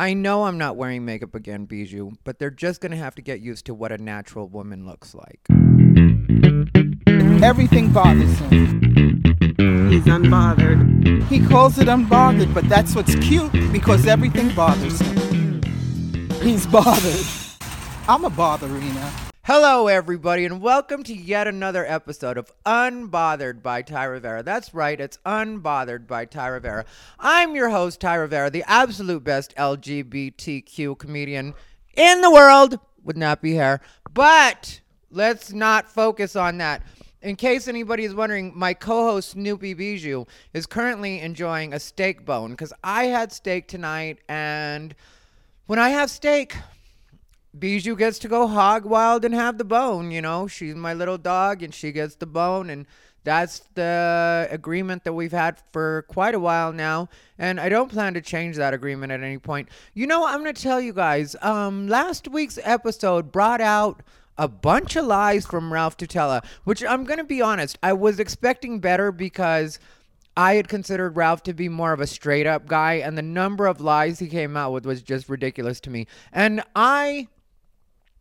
I know I'm not wearing makeup again, Bijou, but they're just gonna have to get used to what a natural woman looks like. Everything bothers him. He's unbothered. He calls it unbothered, but that's what's cute because everything bothers him. He's bothered. I'm a botherina. Hello, everybody, and welcome to yet another episode of Unbothered by Ty Rivera. That's right, it's Unbothered by Ty Rivera. I'm your host, Ty Rivera, the absolute best LGBTQ comedian in the world Would with nappy hair. But let's not focus on that. In case anybody is wondering, my co-host Snoopy Bijou is currently enjoying a steak bone because I had steak tonight, and when I have steak, Bijou gets to go hog wild and have the bone. You know, she's my little dog, and she gets the bone, and that's the agreement that we've had for quite a while now. And I don't plan to change that agreement at any point. You know, I'm going to tell you guys. Um, last week's episode brought out a bunch of lies from Ralph Tutela, which I'm going to be honest, I was expecting better because I had considered Ralph to be more of a straight up guy, and the number of lies he came out with was just ridiculous to me. And I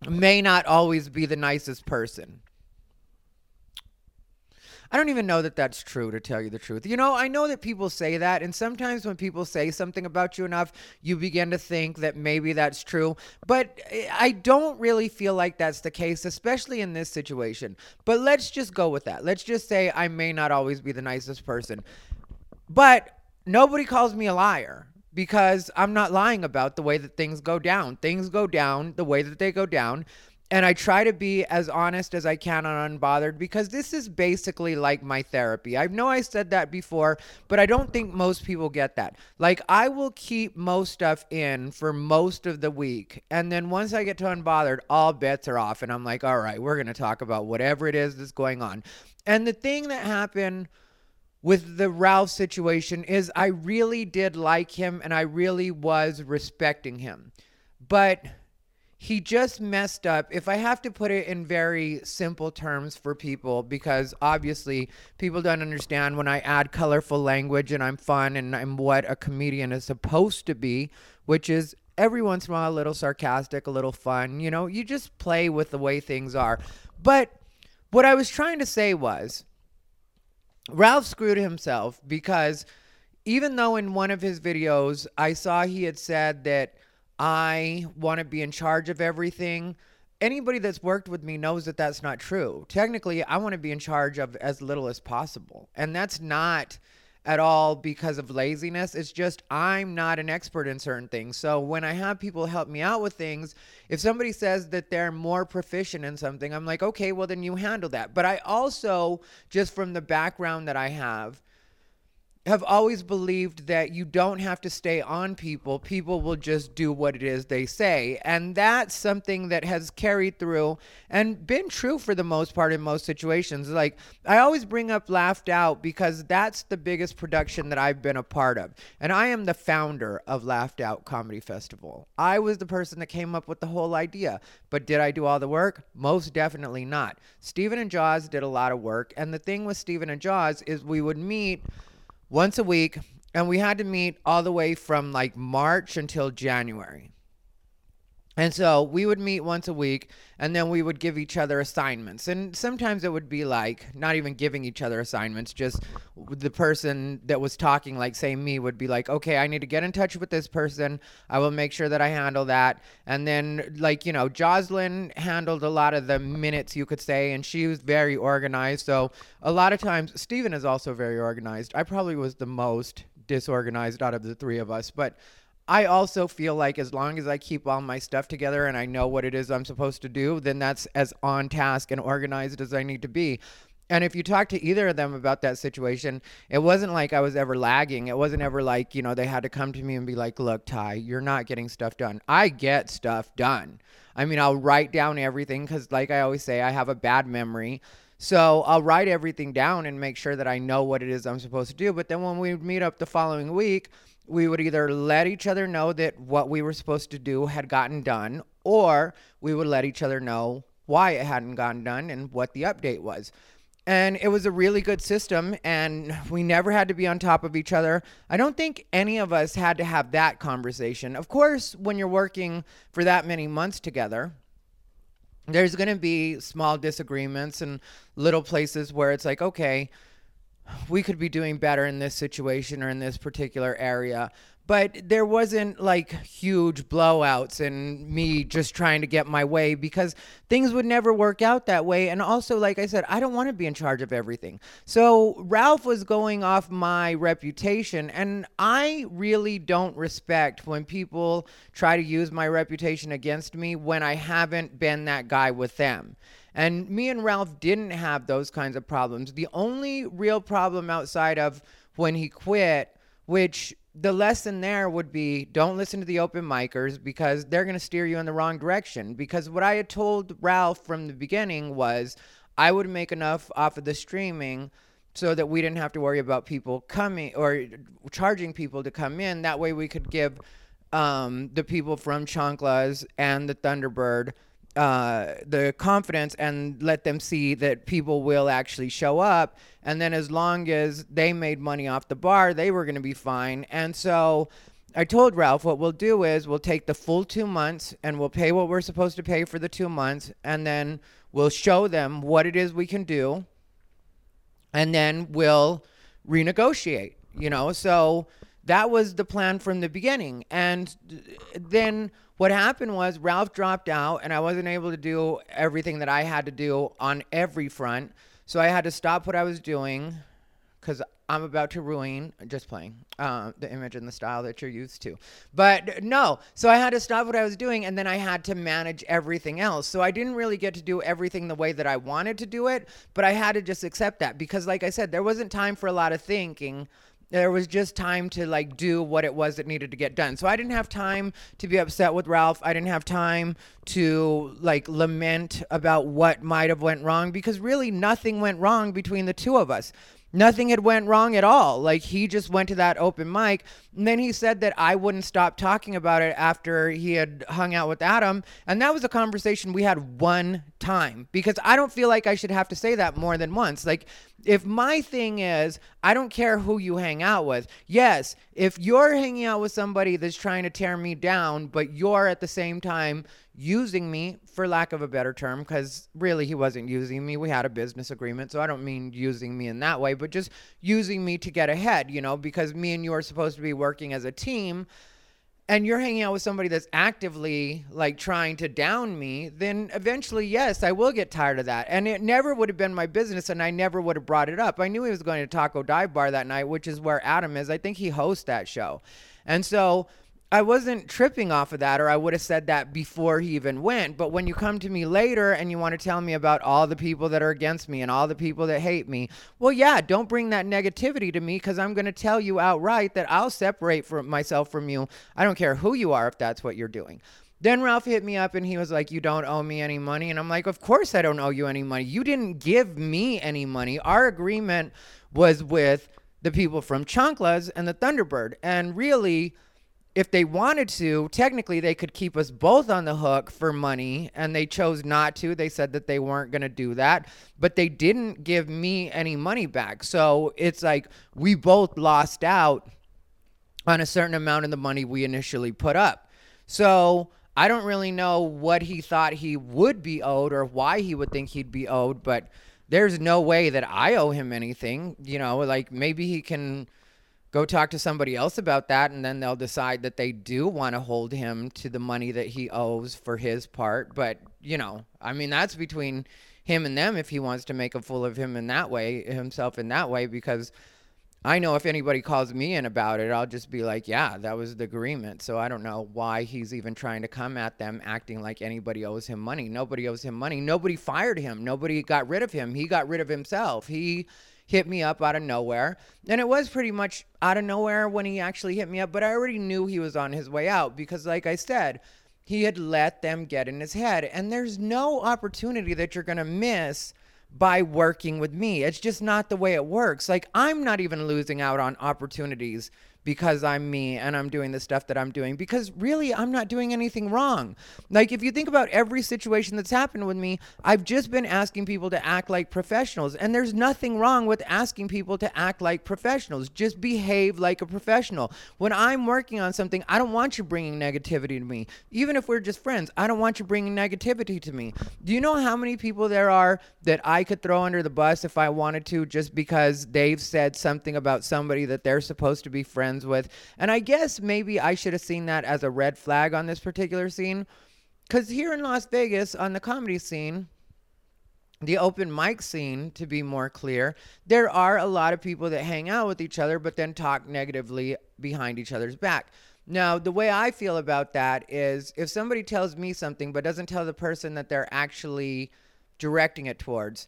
may not always be the nicest person. I don't even know that that's true, to tell you the truth. You know, I know that people say that, and sometimes when people say something about you enough, you begin to think that maybe that's true. But eh, I don't really feel like that's the case, especially in this situation. But let's just go with that. Let's just say I may not always be the nicest person. But nobody calls me a liar because I'm not lying about the way that things go down. Things go down the way that they go down. And I try to be as honest as I can on Unbothered because this is basically like my therapy. I know I said that before, but I don't think most people get that. Like, I will keep most stuff in for most of the week. And then once I get to Unbothered, all bets are off. And I'm like, all right, we're going to talk about whatever it is that's going on. And the thing that happened with the Ralph situation is I really did like him and I really was respecting him. But he just messed up. If I have to put it in very simple terms for people, because obviously people don't understand when I add colorful language and I'm fun and I'm what a comedian is supposed to be, which is every once in a while a little sarcastic, a little fun. You know, you just play with the way things are. But what I was trying to say was Ralph screwed himself because even though in one of his videos I saw he had said that I want to be in charge of everything, anybody that's worked with me knows that that's not true. Technically, I want to be in charge of as little as possible. And that's not at all because of laziness. It's just I'm not an expert in certain things. So when I have people help me out with things, if somebody says that they're more proficient in something, I'm like, okay, well, then you handle that. But I also, just from the background that I have, have always believed that you don't have to stay on people. People will just do what it is they say. And that's something that has carried through and been true for the most part in most situations. Like, I always bring up Laughed Out because that's the biggest production that I've been a part of. And I am the founder of Laughed Out Comedy Festival. I was the person that came up with the whole idea. But did I do all the work? Most definitely not. Stephen and Jaws did a lot of work. And the thing with Stephen and Jaws is we would meet once a week, and we had to meet all the way from like March until January. And so we would meet once a week and then we would give each other assignments. And sometimes it would be like not even giving each other assignments, just the person that was talking, like say me, would be like, okay, I need to get in touch with this person. I will make sure that I handle that. And then, like, you know, Jocelyn handled a lot of the minutes, you could say, and she was very organized. So a lot of times, Stephen is also very organized. I probably was the most disorganized out of the three of us, but I also feel like as long as I keep all my stuff together and I know what it is I'm supposed to do, then that's as on task and organized as I need to be. And if you talk to either of them about that situation, it wasn't like I was ever lagging. It wasn't ever like, you know, they had to come to me and be like, look, Ty, you're not getting stuff done. I get stuff done. I mean, I'll write down everything because, like I always say, I have a bad memory. So I'll write everything down and make sure that I know what it is I'm supposed to do. But then when we meet up the following week, we would either let each other know that what we were supposed to do had gotten done, or we would let each other know why it hadn't gotten done and what the update was. and it was a really good system and we never had to be on top of each other i don't think any of us had to have that conversation of course when you're working for that many months together there's going to be small disagreements and little places where it's like okay we could be doing better in this situation or in this particular area. But there wasn't like huge blowouts and me just trying to get my way because things would never work out that way. And also like i said i don't want to be in charge of everything. So ralph was going off my reputation and i really don't respect when people try to use my reputation against me when i haven't been that guy with them and me and ralph didn't have those kinds of problems the only real problem outside of when he quit which the lesson there would be don't listen to the open micers because they're going to steer you in the wrong direction. Because what I had told Ralph from the beginning was I would make enough off of the streaming so that we didn't have to worry about people coming or charging people to come in. That way we could give um, the people from Chanclas and the Thunderbird uh, the confidence and let them see that people will actually show up. And then as long as they made money off the bar, they were going to be fine. And so I told Ralph, what we'll do is we'll take the full two months and we'll pay what we're supposed to pay for the two months. And then we'll show them what it is we can do. And then we'll renegotiate, you know? So that was the plan from the beginning. And then what happened was Ralph dropped out and I wasn't able to do everything that I had to do on every front. So I had to stop what I was doing because I'm about to ruin, just playing, uh, the image and the style that you're used to. But no, so I had to stop what I was doing and then I had to manage everything else. So I didn't really get to do everything the way that I wanted to do it, but I had to just accept that because, like I said, there wasn't time for a lot of thinking there was just time to like do what it was that needed to get done. So I didn't have time to be upset with Ralph. I didn't have time to like lament about what might have went wrong because really nothing went wrong between the two of us nothing had went wrong at all. Like he just went to that open mic. And then he said that i wouldn't stop talking about it after he had hung out with adam. And that was a conversation we had one time. Because i don't feel like i should have to say that more than once. Like if my thing is i don't care who you hang out with. Yes if you're hanging out with somebody that's trying to tear me down but you're at the same time using me for lack of a better term because really he wasn't using me we had a business agreement so i don't mean using me in that way but just using me to get ahead you know because me and you are supposed to be working as a team and you're hanging out with somebody that's actively like trying to down me, then eventually, yes, I will get tired of that. And it never would have been my business, and I never would have brought it up. I knew he was going to Taco Dive Bar that night, which is where Adam is. I think he hosts that show. And so I wasn't tripping off of that, or I would have said that before he even went. But when you come to me later and you want to tell me about all the people that are against me and all the people that hate me, well, yeah, don't bring that negativity to me because I'm going to tell you outright that I'll separate from myself from you. I don't care who you are if that's what you're doing. Then Ralph hit me up and he was like, You don't owe me any money. And I'm like, Of course I don't owe you any money. You didn't give me any money. Our agreement was with the people from Chanclas and the Thunderbird. And really, if they wanted to, technically they could keep us both on the hook for money, and they chose not to. They said that they weren't going to do that, but they didn't give me any money back. So it's like we both lost out on a certain amount of the money we initially put up. So I don't really know what he thought he would be owed or why he would think he'd be owed, but there's no way that I owe him anything. You know, like maybe he can go talk to somebody else about that and then they'll decide that they do want to hold him to the money that he owes for his part. But you know i mean that's between him and them if he wants to make a fool of him in that way himself in that way because i know if anybody calls me in about it i'll just be like yeah that was the agreement. So i don't know why he's even trying to come at them acting like anybody owes him money. Nobody owes him money. Nobody fired him. Nobody got rid of him. He got rid of himself. He hit me up out of nowhere. And it was pretty much out of nowhere when he actually hit me up, but I already knew he was on his way out because, like I said, he had let them get in his head. And there's no opportunity that you're going to miss by working with me. It's just not the way it works. Like, I'm not even losing out on opportunities because I'm me and I'm doing the stuff that I'm doing because really I'm not doing anything wrong. Like if you think about every situation that's happened with me, I've just been asking people to act like professionals and there's nothing wrong with asking people to act like professionals. Just behave like a professional. When I'm working on something, I don't want you bringing negativity to me. Even if we're just friends, I don't want you bringing negativity to me. Do you know how many people there are that I could throw under the bus if I wanted to just because they've said something about somebody that they're supposed to be friends with? And I guess maybe I should have seen that as a red flag on this particular scene. Because here in Las Vegas, on the comedy scene, the open mic scene, to be more clear, there are a lot of people that hang out with each other but then talk negatively behind each other's back. Now, the way I feel about that is if somebody tells me something but doesn't tell the person that they're actually directing it towards,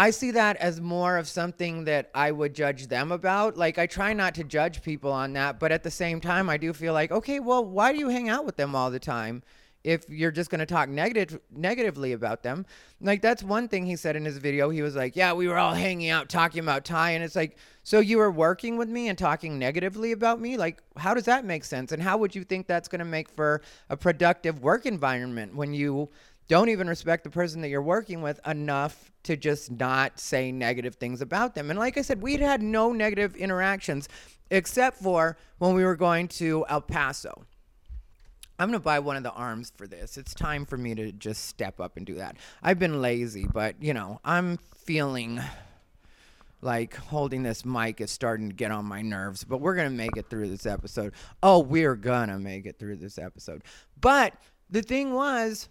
I see that as more of something that I would judge them about. Like, I try not to judge people on that, but at the same time, I do feel like, okay, well, why do you hang out with them all the time? if you're just going to talk negative negatively about them. Like that's one thing he said in his video. He was like, "Yeah, we were all hanging out talking about Ty," and it's like, so you were working with me and talking negatively about me? Like, how does that make sense? And how would you think that's going to make for a productive work environment when you don't even respect the person that you're working with enough to just not say negative things about them? And like I said, we'd had no negative interactions except for when we were going to El Paso I'm going to buy one of the arms for this. It's time for me to just step up and do that. I've been lazy, but, you know, I'm feeling like holding this mic is starting to get on my nerves, but we're going to make it through this episode. Oh, we're going to make it through this episode. But the thing was,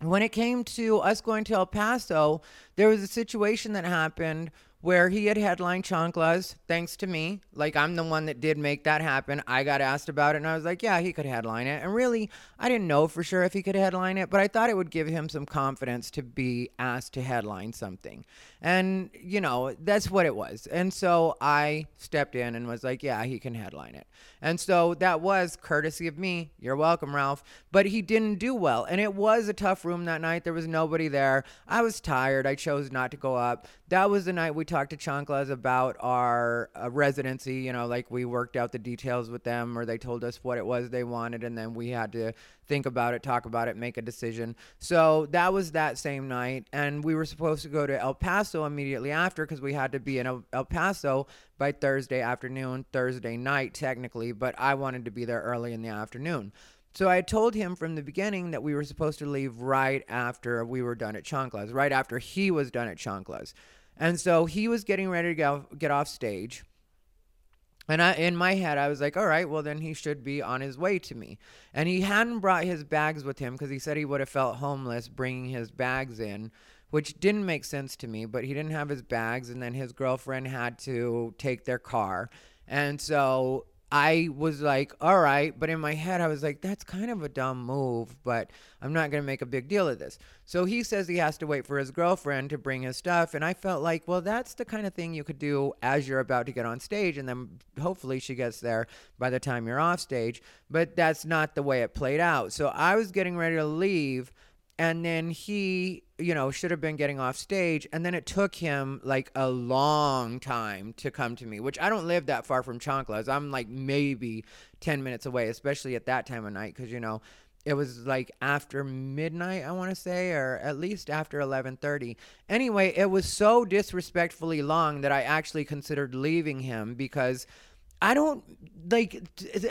when it came to us going to El Paso, there was a situation that happened where he had headlined Chanclas, thanks to me. Like, I'm the one that did make that happen. I got asked about it, and I was like, yeah, he could headline it. And really, I didn't know for sure if he could headline it, but I thought it would give him some confidence to be asked to headline something. And, you know, that's what it was. And so I stepped in and was like, yeah, he can headline it. And so that was courtesy of me. You're welcome, Ralph. But he didn't do well. And it was a tough room that night. There was nobody there. I was tired. I chose not to go up. That was the night we talked to Chanclas about our uh, residency. You know, like we worked out the details with them or they told us what it was they wanted. And then we had to think about it, talk about it, make a decision. So that was that same night. And we were supposed to go to El Paso immediately after because we had to be in El, El Paso by Thursday afternoon, Thursday night, technically. But I wanted to be there early in the afternoon. So I told him from the beginning that we were supposed to leave right after we were done at Chanclas, right after he was done at Chanclas. And so he was getting ready to get, get off stage. And I, in my head, I was like, all right, well, then he should be on his way to me. And he hadn't brought his bags with him because he said he would have felt homeless bringing his bags in, which didn't make sense to me. But he didn't have his bags, and then his girlfriend had to take their car. And so I was like, all right. But in my head, I was like, that's kind of a dumb move, but I'm not going to make a big deal of this. So he says he has to wait for his girlfriend to bring his stuff. And I felt like, well, that's the kind of thing you could do as you're about to get on stage. And then hopefully she gets there by the time you're off stage. But that's not the way it played out. So I was getting ready to leave and then he you know should have been getting off stage and then it took him like a long time to come to me which i don't live that far from chanclas. I'm like maybe 10 minutes away especially at that time of night because you know it was like after midnight i want to say or at least after 11:30 anyway it was so disrespectfully long that i actually considered leaving him because I don't like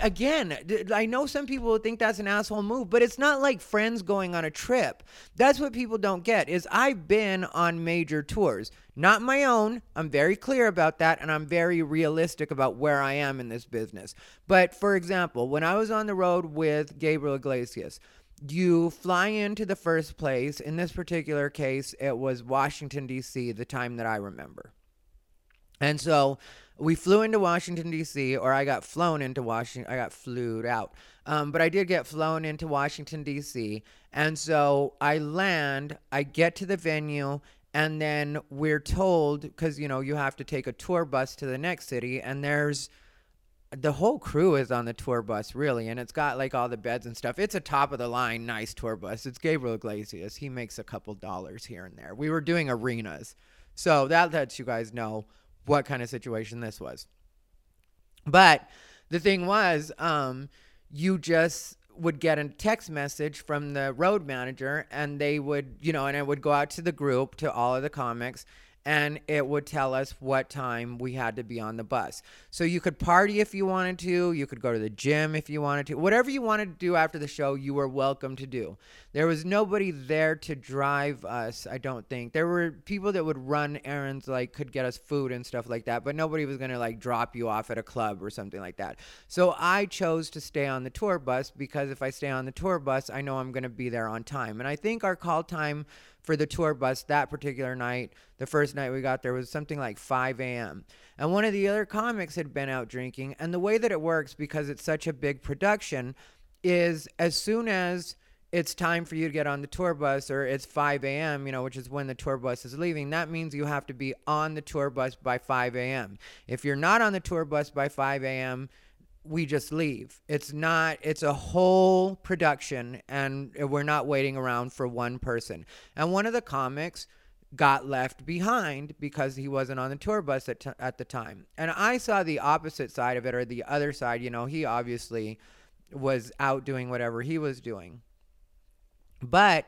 again I know some people think that's an asshole move but it's not like friends going on a trip. That's what people don't get is I've been on major tours. Not my own. I'm very clear about that and I'm very realistic about where I am in this business. But for example when I was on the road with Gabriel Iglesias you fly into the first place. In this particular case it was Washington DC the time that I remember. And so we flew into Washington D.C. or I got flown into Washington. I got flued out, um, but I did get flown into Washington D.C. And so I land. I get to the venue, and then we're told because you know you have to take a tour bus to the next city, and there's the whole crew is on the tour bus really and it's got like all the beds and stuff it's a top of the line nice tour bus it's gabriel iglesias he makes a couple dollars here and there we were doing arenas so that lets you guys know what kind of situation this was. But the thing was, um, you just would get a text message from the road manager and they would, you know, and it would go out to the group, to all of the comics, and it would tell us what time we had to be on the bus. So you could party if you wanted to, you could go to the gym if you wanted to. Whatever you wanted to do after the show, you were welcome to do. There was nobody there to drive us, I don't think. There were people that would run errands like could get us food and stuff like that, but nobody was to like drop you off at a club or something like that. So I chose to stay on the tour bus because if I stay on the tour bus, I know I'm to be there on time. And I think our call time for the tour bus that particular night. The first night we got there was something like 5 a.m. And one of the other comics had been out drinking. And the way that it works, because it's such a big production, is as soon as it's time for you to get on the tour bus or it's 5 a.m., you know, which is when the tour bus is leaving, that means you have to be on the tour bus by 5 a.m. If you're not on the tour bus by 5 a.m., we just leave. It's not, it's a whole production, and we're not waiting around for one person. And one of the comics got left behind because he wasn't on the tour bus at, t- at the time. And I saw the opposite side of it, or the other side. You know, he obviously was out doing whatever he was doing. But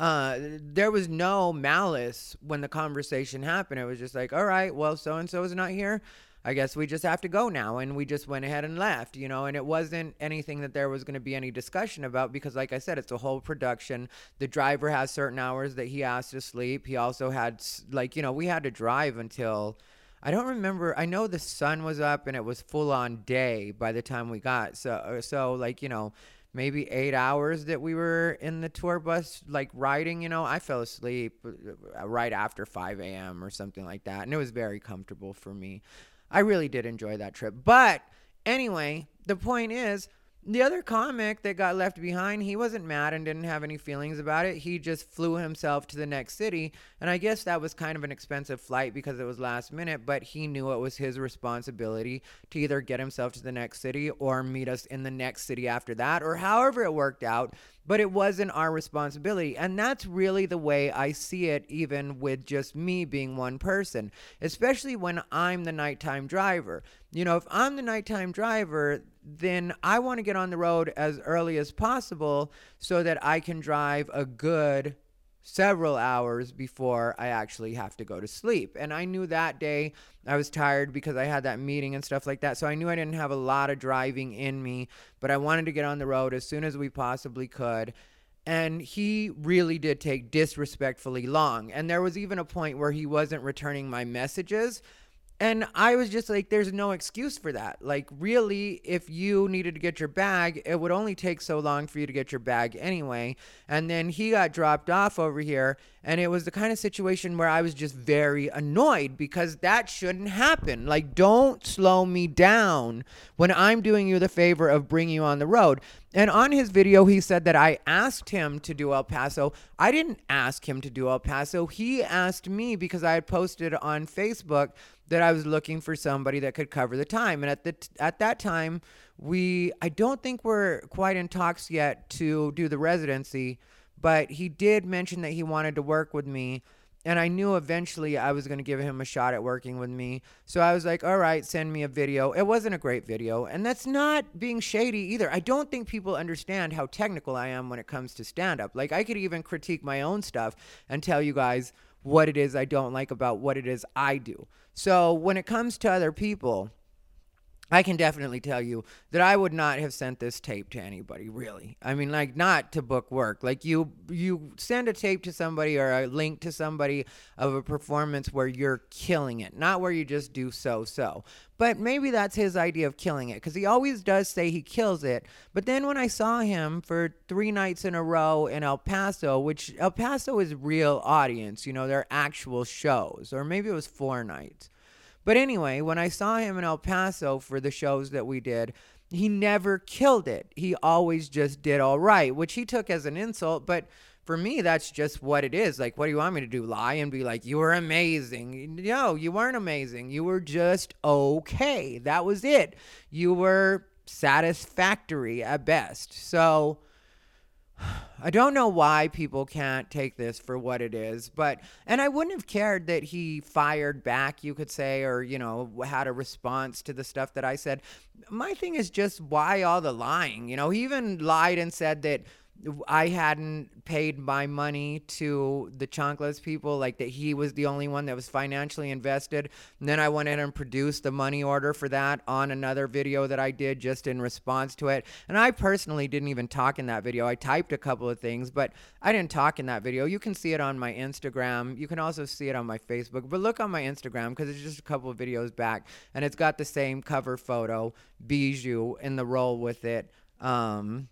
uh, there was no malice when the conversation happened. It was just like, all right, well, so and so is not here. I guess we just have to go now. And we just went ahead and left, you know, and it wasn't anything that there was going to be any discussion about because, like I said, it's a whole production. The driver has certain hours that he has to sleep. He also had, like, you know, we had to drive until. I don't remember. I know the sun was up and it was full on day by the time we got. So, uh, so like you know, maybe eight hours that we were in the tour bus, like riding. You know, I fell asleep uh, right after 5 a.m. or something like that, and it was very comfortable for me. I really did enjoy that trip. But anyway, the point is the other comic that got left behind, he wasn't mad and didn't have any feelings about it. He just flew himself to the next city. And I guess that was kind of an expensive flight because it was last minute, but he knew it was his responsibility to either get himself to the next city or meet us in the next city after that, or however it worked out. But it wasn't our responsibility. And that's really the way I see it, even with just me being one person, especially when I'm the nighttime driver. You know, if I'm the nighttime driver, then I want to get on the road as early as possible so that I can drive a good several hours before I actually have to go to sleep. And I knew that day I was tired because I had that meeting and stuff like that. So I knew I didn't have a lot of driving in me, but I wanted to get on the road as soon as we possibly could. And he really did take disrespectfully long. And there was even a point where he wasn't returning my messages. And I was just like, there's no excuse for that. Like, really, if you needed to get your bag, it would only take so long for you to get your bag anyway. And then he got dropped off over here. And it was the kind of situation where I was just very annoyed because that shouldn't happen. Like, don't slow me down when I'm doing you the favor of bringing you on the road. And on his video, he said that I asked him to do El Paso. I didn't ask him to do El Paso. He asked me because I had posted on Facebook that I was looking for somebody that could cover the time. And at the t- at that time, we I don't think we're quite in talks yet to do the residency, but he did mention that he wanted to work with me. And I knew eventually I was going to give him a shot at working with me. So I was like, all right, send me a video. It wasn't a great video. And that's not being shady either. I don't think people understand how technical I am when it comes to stand up. Like, I could even critique my own stuff and tell you guys what it is I don't like about what it is I do. So when it comes to other people, I can definitely tell you that I would not have sent this tape to anybody, really. I mean, like not to book work. Like you you send a tape to somebody or a link to somebody of a performance where you're killing it, not where you just do so so. But maybe that's his idea of killing it cuz he always does say he kills it. But then when I saw him for 3 nights in a row in El Paso, which El Paso is real audience, you know, they're actual shows, or maybe it was 4 nights. But anyway, when I saw him in El Paso for the shows that we did, he never killed it. He always just did all right, which he took as an insult. But for me, that's just what it is. Like, what do you want me to do? Lie and be like, you were amazing? No, you weren't amazing. You were just okay. That was it. You were satisfactory at best. So I don't know why people can't take this for what it is, but and I wouldn't have cared that he fired back, you could say, or you know, had a response to the stuff that I said. My thing is just why all the lying? You know, he even lied and said that I hadn't paid my money to the Chanclas people, like that he was the only one that was financially invested. And then I went in and produced the money order for that on another video that I did just in response to it. And I personally didn't even talk in that video. I typed a couple of things, but I didn't talk in that video. You can see it on my Instagram. You can also see it on my Facebook. But look on my Instagram because it's just a couple of videos back and it's got the same cover photo, Bijou, in the role with it. Um,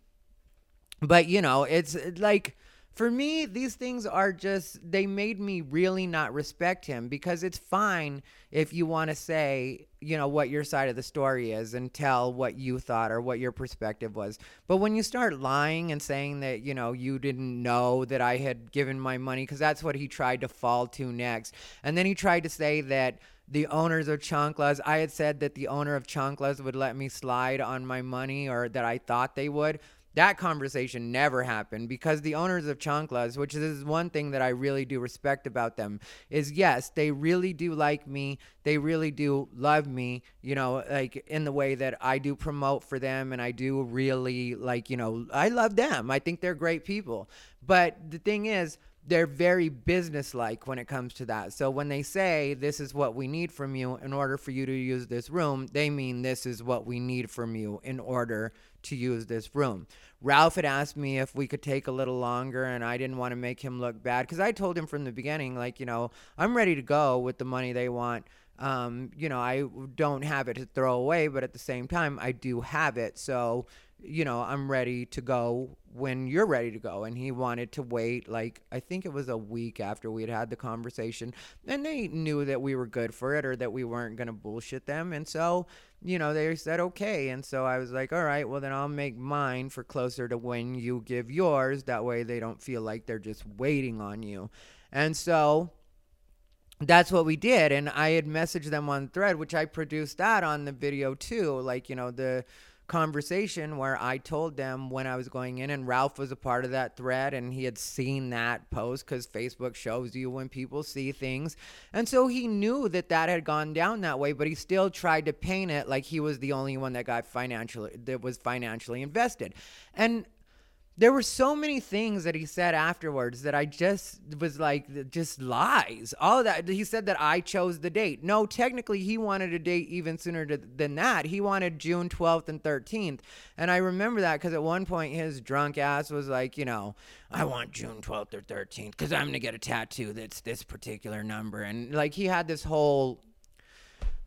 but you know it's uh, like for me these things are just they made me really not respect him because it's fine if you want to say you know what your side of the story is and tell what you thought or what your perspective was but when you start lying and saying that you know you didn't know that i had given my money because that's what he tried to fall to next and then he tried to say that the owners of Chanclas, I had said that the owner of Chanclas would let me slide on my money or that I thought they would. That conversation never happened because the owners of Chanclas, which is one thing that I really do respect about them, is yes, they really do like me. They really do love me, you know, like in the way that I do promote for them and I do really like, you know, I love them. I think they're great people. But the thing is, they're very businesslike when it comes to that. So when they say this is what we need from you in order for you to use this room, they mean this is what we need from you in order to use this room. Ralph had asked me if we could take a little longer, and I didn't want to make him look bad because I told him from the beginning, like, you know, I'm ready to go with the money they want. Um, you know, I don't have it to throw away, but at the same time, I do have it. So, you know, I'm ready to go when you're ready to go. And he wanted to wait, like, I think it was a week after we had had the conversation. And they knew that we were good for it or that we weren't going to bullshit them. And so, you know, they said okay. And so I was like, all right, well, then I'll make mine for closer to when you give yours. That way they don't feel like they're just waiting on you. And so that's what we did. And I had messaged them on thread, which I produced that on the video too. Like, you know, the conversation where I told them when I was going in, and Ralph was a part of that thread, and he had seen that post because Facebook shows you when people see things. And so he knew that that had gone down that way, but he still tried to paint it like he was the only one that got financially, that was financially invested. And there were so many things that he said afterwards that I just was like, just lies. All that. He said that I chose the date. No, technically, he wanted a date even sooner to, than that. He wanted June 12th and 13th. And I remember that because at one point his drunk ass was like, you know, I want June 12th or 13th because I'm going to get a tattoo that's this particular number. And like he had this whole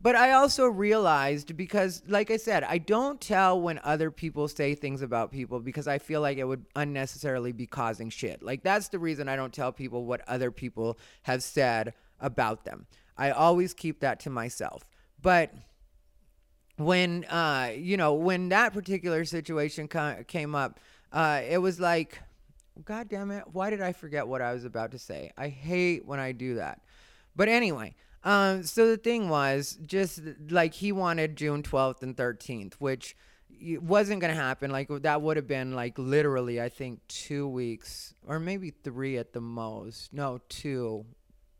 but I also realized because, like I said, I don't tell when other people say things about people because I feel like it would unnecessarily be causing shit. Like, that's the reason I don't tell people what other people have said about them. I always keep that to myself. But when, uh, you know, when that particular situation ca- came up, uh, it was like, God damn it, why did I forget what I was about to say? I hate when I do that. But anyway, um, so the thing was just like he wanted June 12th and 13th, which wasn't going to happen. Like that would have been like literally, I think, two weeks or maybe three at the most. No, two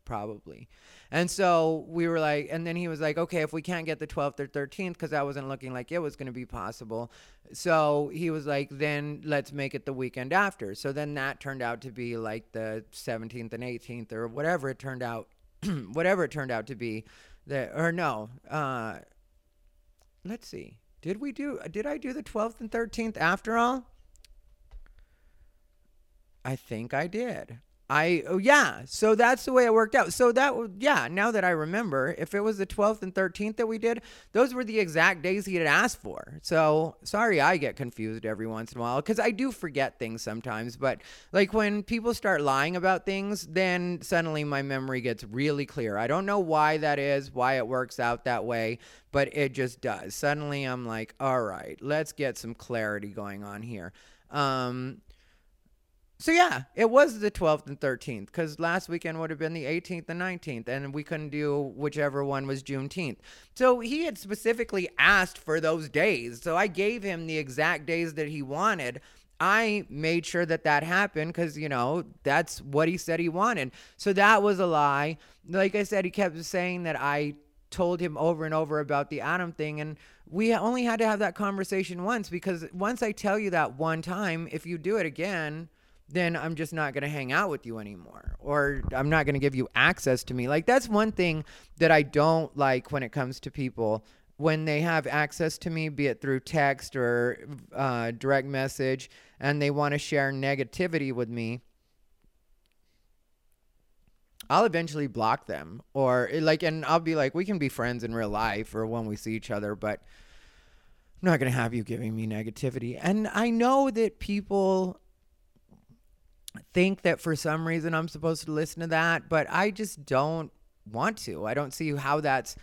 probably. And so we were like, and then he was like, okay, if we can't get the 12th or 13th, because that wasn't looking like it was going to be possible. So he was like, then let's make it the weekend after. So then that turned out to be like the 17th and 18th or whatever it turned out whatever it turned out to be that or no uh let's see. Did we do did i do the 12th and 13th after all? I think i did I oh yeah, so that's the way it worked out. So that yeah, now that I remember, if it was the 12th and 13th that we did, those were the exact days he had asked for. So sorry, I get confused every once in a while because I do forget things sometimes. But like when people start lying about things, then suddenly my memory gets really clear. I don't know why that is, why it works out that way, but it just does. Suddenly I'm like, all right, let's get some clarity going on here. Um, so yeah, it was the 12th and 13th because last weekend would have been the 18th and 19th, and we couldn't do whichever one was Juneteenth. So he had specifically asked for those days. So I gave him the exact days that he wanted. I made sure that that happened because, you know, that's what he said he wanted. So that was a lie. Like I said, he kept saying that I told him over and over about the Adam thing. And we only had to have that conversation once because once I tell you that one time, if you do it again, then I'm just not going to hang out with you anymore or I'm not going to give you access to me. Like that's one thing that I don't like when it comes to people when they have access to me, be it through text or uh, direct message, and they want to share negativity with me. I'll eventually block them or like, and I'll be like, we can be friends in real life or when we see each other, but I'm not going to have you giving me negativity. And I know that people think that for some reason I'm supposed to listen to that, but I just don't want to. I don't see how that's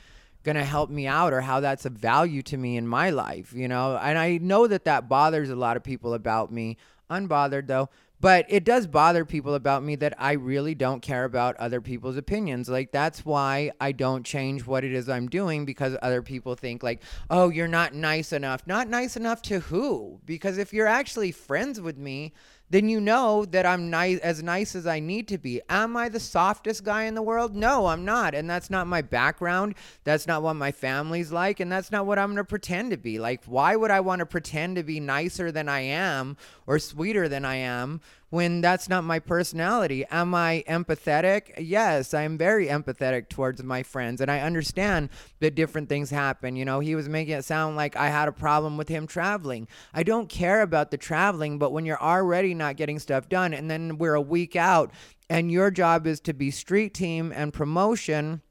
going to help me out or how that's of value to me in my life, you know? And I know that that bothers a lot of people about me. Unbothered though, but it does bother people about me that I really don't care about other people's opinions. Like that's why I don't change what it is I'm doing because other people think like, "Oh, you're not nice enough." Not nice enough to who? Because if you're actually friends with me, then you know that I'm nice as nice as I need to be. Am I the softest guy in the world? No, I'm not. And that's not my background. That's not what my family's like, and that's not what I'm going to pretend to be. Like why would I want to pretend to be nicer than I am or sweeter than I am when that's not my personality. Am I empathetic? Yes, I'm very empathetic towards my friends, and I understand that different things happen. You know, he was making it sound like I had a problem with him traveling. I don't care about the traveling, but when you're already not getting stuff done, and then we're a week out, and your job is to be street team and promotion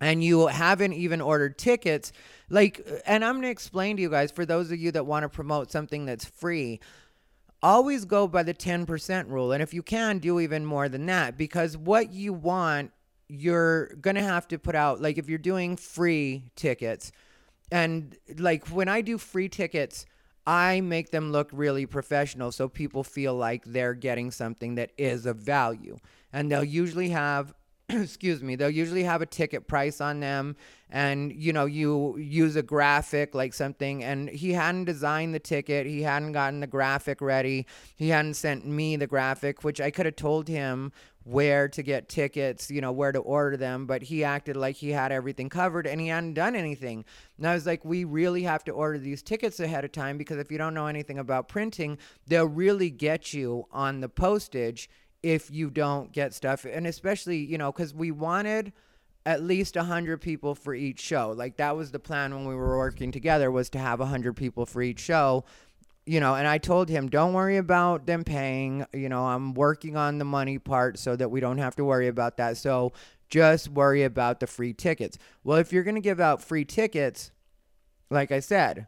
and you haven't even ordered tickets like and i'm to explain to you guys for those of you that want to promote something that's free always go by the 10% rule. And if you can, do even more than that because what you want, you're going to have to put out, like if you're doing free tickets, and like when I do free tickets, I make them look really professional so people feel like they're getting something that is of value. And they'll usually have excuse me, they'll usually have a ticket price on them and you know, you use a graphic like something and he hadn't designed the ticket, he hadn't gotten the graphic ready, he hadn't sent me the graphic, which I could have told him where to get tickets, you know, where to order them, but he acted like he had everything covered and he hadn't done anything. And I was like, we really have to order these tickets ahead of time because if you don't know anything about printing, they'll really get you on the postage if you don't get stuff and especially you know because we wanted at least 100 people for each show. Like that was the plan when we were working together was to have 100 people for each show. You know and i told him don't worry about them paying. You know i'm working on the money part so that we don't have to worry about that. So just worry about the free tickets. Well if you're going to give out free tickets like i said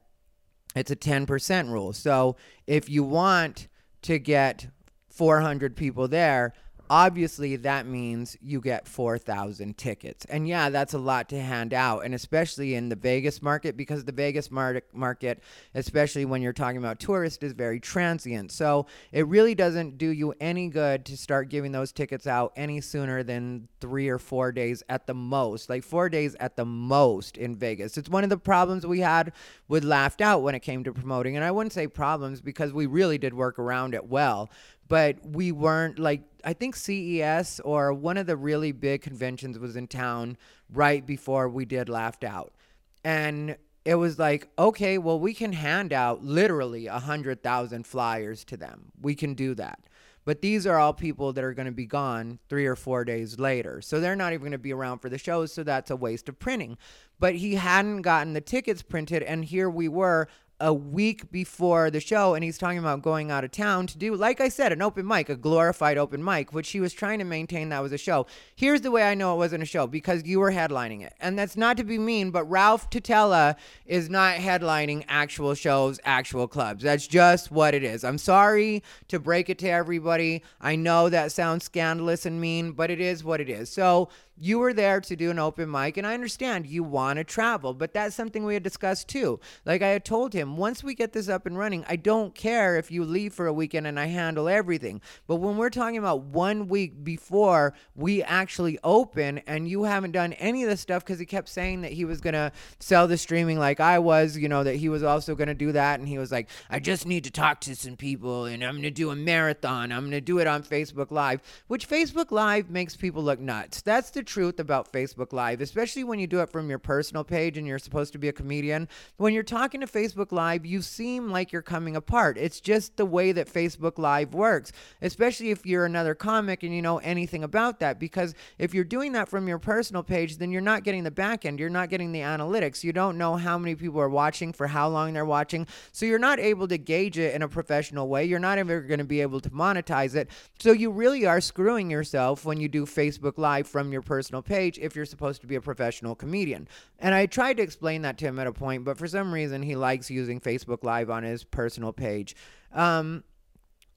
it's a 10% rule. So if you want to get 400 people there, obviously that means you get 4,000 tickets. And yeah, that's a lot to hand out. And especially in the Vegas market, because the Vegas mar- market, especially when you're talking about tourists, is very transient. So it really doesn't do you any good to start giving those tickets out any sooner than three or four days at the most. Like four days at the most in Vegas. It's one of the problems we had with Laughed Out when it came to promoting. And I wouldn't say problems because we really did work around it well but we weren't like I think CES or one of the really big conventions was in town right before we did Laughed Out. And it was like, okay, well, we can hand out literally a 100,000 flyers to them. We can do that. But these are all people that are going to be gone three or four days later. So they're not even going to be around for the shows. So that's a waste of printing. But he hadn't gotten the tickets printed. And here we were a week before the show and he's talking about going out of town to do like I said an open mic a glorified open mic which he was trying to maintain that was a show. Here's the way I know it wasn't a show because you were headlining it. And that's not to be mean but Ralph Tutela is not headlining actual shows actual clubs. That's just what it is. I'm sorry to break it to everybody. I know that sounds scandalous and mean but it is what it is. So you were there to do an open mic, and I understand you want to travel, but that's something we had discussed too. Like I had told him, once we get this up and running, I don't care if you leave for a weekend and I handle everything. But when we're talking about one week before we actually open, and you haven't done any of the stuff because he kept saying that he was gonna sell the streaming like I was, you know, that he was also gonna do that, and he was like, I just need to talk to some people, and I'm gonna do a marathon. I'm gonna do it on Facebook Live, which Facebook Live makes people look nuts. That's the truth about Facebook Live, especially when you do it from your personal page and you're supposed to be a comedian. When you're talking to Facebook Live, you seem like you're coming apart. It's just the way that Facebook Live works, especially if you're another comic and you know anything about that. Because if you're doing that from your personal page, then you're not getting the back end, you're not getting the analytics. You don't know how many people are watching, for how long they're watching. So you're not able to gauge it in a professional way. You're not ever going to be able to monetize it. So you really are screwing yourself when you do Facebook Live from your personal page if you're supposed to be a professional comedian. And I tried to explain that to him at a point, but for some reason he likes using Facebook Live on his personal page. Um,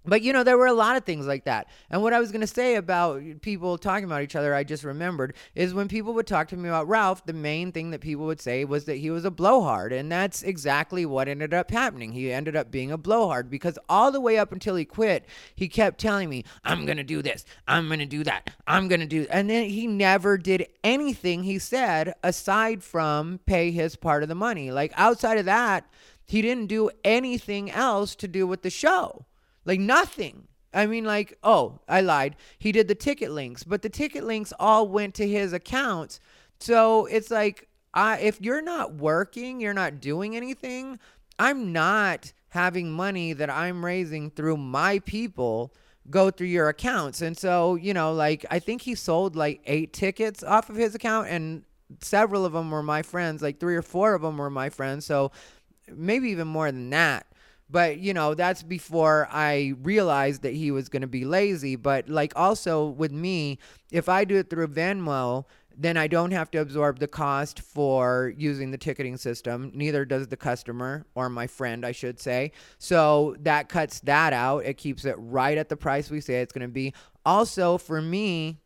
but you know, there were a lot of things like that. And what I was going to say about people talking about each other, I just remembered, is when people would talk to me about Ralph, the main thing that people would say was that he was a blowhard. And that's exactly what ended up happening. He ended up being a blowhard because all the way up until he quit, he kept telling me, I'm going to do this, I'm going to do that, I'm going to do. And then he never did anything he said aside from pay his part of the money. Like outside of that, he didn't do anything else to do with the show. Like nothing. I mean, like, oh, I lied. He did the ticket links, but the ticket links all went to his accounts. So it's like, I, if you're not working, you're not doing anything. I'm not having money that I'm raising through my people go through your accounts. And so, you know, like, I think he sold like eight tickets off of his account, and several of them were my friends. Like, three or four of them were my friends. So maybe even more than that. But, you know, that's before I realized that he was going to be lazy. But, like, also with me, if I do it through Venmo, then I don't have to absorb the cost for using the ticketing system. Neither does the customer or my friend, I should say. So that cuts that out. It keeps it right at the price we say it's going to be. Also, for me,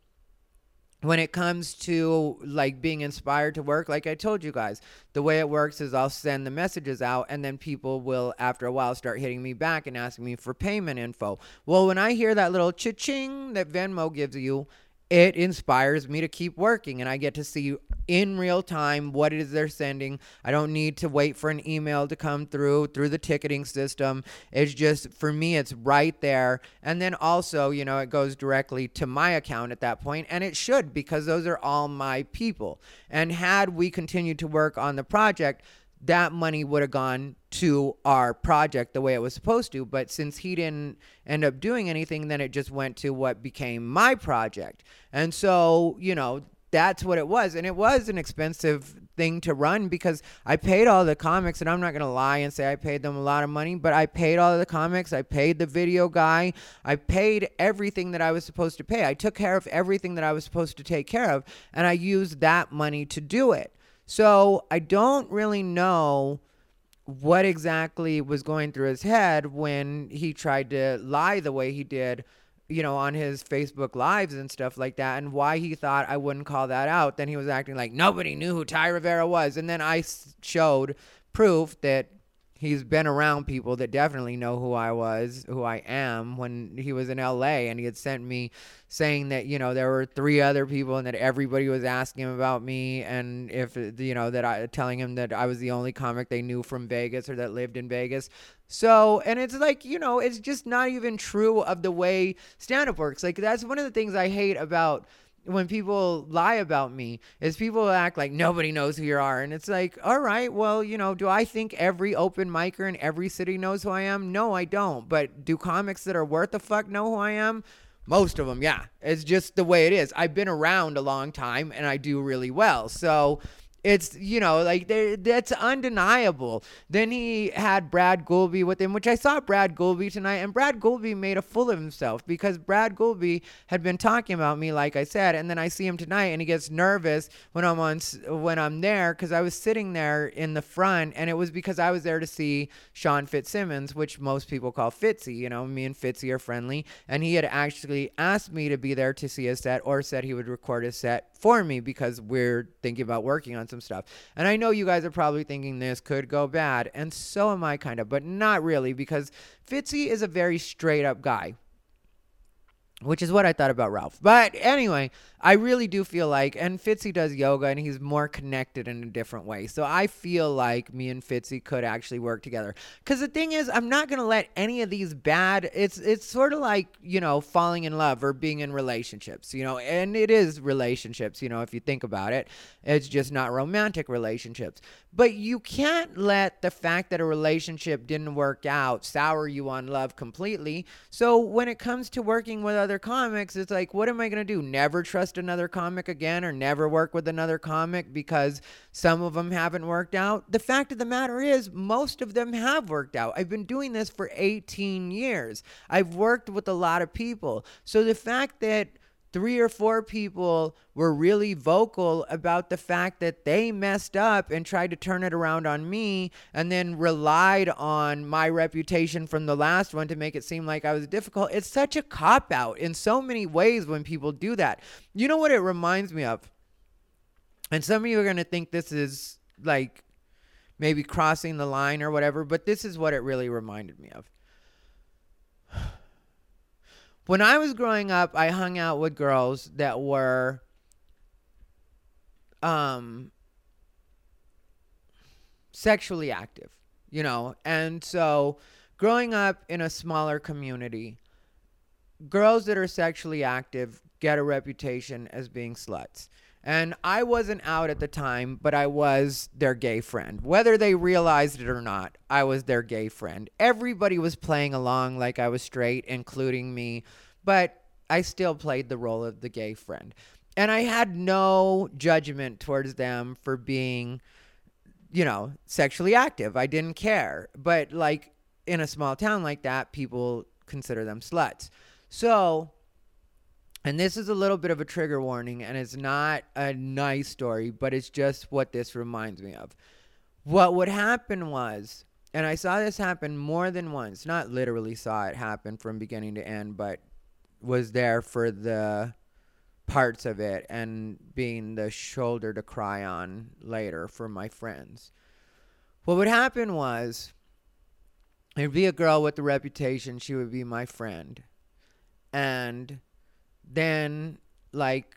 when it comes to like being inspired to work like i told you guys the way it works is i'll send the messages out and then people will after a while start hitting me back and asking me for payment info. Well when i hear that little cha-ching that venmo gives you it inspires me to keep working and I get to see in real time what it is they're sending. I don't need to wait for an email to come through through the ticketing system. It's just for me it's right there. And then also, you know, it goes directly to my account at that point and it should because those are all my people. And had we continued to work on the project, that money would have gone to our project the way it was supposed to. But since he didn't end up doing anything, then it just went to what became my project. And so, you know, that's what it was. And it was an expensive thing to run because I paid all the comics, and I'm not going to lie and say I paid them a lot of money, but I paid all the comics. I paid the video guy. I paid everything that I was supposed to pay. I took care of everything that I was supposed to take care of, and I used that money to do it. So I don't really know what exactly was going through his head when he tried to lie the way he did, you know, on his Facebook lives and stuff like that, and why he thought I wouldn't call that out. Then he was acting like nobody knew who Ty Rivera was. And then I showed proof that he's been around people that definitely know who I was, who I am when he was in LA and he had sent me saying that, you know, there were three other people and that everybody was asking him about me and if you know that I telling him that I was the only comic they knew from Vegas or that lived in Vegas. So, and it's like, you know, it's just not even true of the way stand up works. Like that's one of the things I hate about when people lie about me is people act like nobody knows who you are. And it's like all right well you know do i think every open micer in every city knows who i am? No i don't. But do comics that are worth the fuck know who i am? Most of them yeah. It's just the way it is. I've been around a long time and i do really well. So It's you know like that's undeniable. Then he had Brad Goulby with him, which I saw Brad Goulby tonight, and Brad Goulby made a fool of himself because Brad Goulby had been talking about me, like I said, and then I see him tonight, and he gets nervous when I'm on when I'm there because I was sitting there in the front, and it was because I was there to see Sean Fitzsimmons, which most people call Fitzy. You know, me and Fitzy are friendly, and he had actually asked me to be there to see his set, or said he would record his set for me because we're thinking about working on some stuff. And I know you guys are probably thinking this could go bad, and so am I kind of, but not really because Fitzy is a very straight up guy which is what I thought about Ralph. But anyway, I really do feel like, and Fitzy does yoga and he's more connected in a different way. So I feel like me and Fitzy could actually work together. Because the thing is, I'm not gonna let any of these bad. It's it's sort of like you know falling in love or being in relationships, you know, and it is relationships, you know, if you think about it. It's just not romantic relationships. But you can't let the fact that a relationship didn't work out sour you on love completely. So when it comes to working with other comics, it's like, what am I going to do? Never trust another comic again or never work with another comic because some of them haven't worked out? The fact of the matter is, most of them have worked out. I've been doing this for 18 years, I've worked with a lot of people. So the fact that three or four people were really vocal about the fact that they messed up and tried to turn it around on me and then relied on my reputation from the last one to make it seem like I was difficult. It's such a cop out in so many ways when people do that. You know what it reminds me of? And some of you are going to think this is like maybe crossing the line or whatever, but this is what it really reminded me of. When I was growing up, I hung out with girls that were um sexually active, you know. And so growing up in a smaller community, girls that are sexually active get a reputation as being sluts. And I wasn't out at the time, but I was their gay friend. Whether they realized it or not, I was their gay friend. Everybody was playing along like I was straight, including me, but I still played the role of the gay friend. And I had no judgment towards them for being, you know, sexually active. I didn't care. But like in a small town like that, people consider them sluts. So, and this is a little bit of a trigger warning, and it's not a nice story, but it's just what this reminds me of. What would happen was, and I saw this happen more than once, not literally saw it happen from beginning to end, but was there for the parts of it and being the shoulder to cry on later for my friends. What would happen was, there'd be a girl with a reputation, she would be my friend. And then like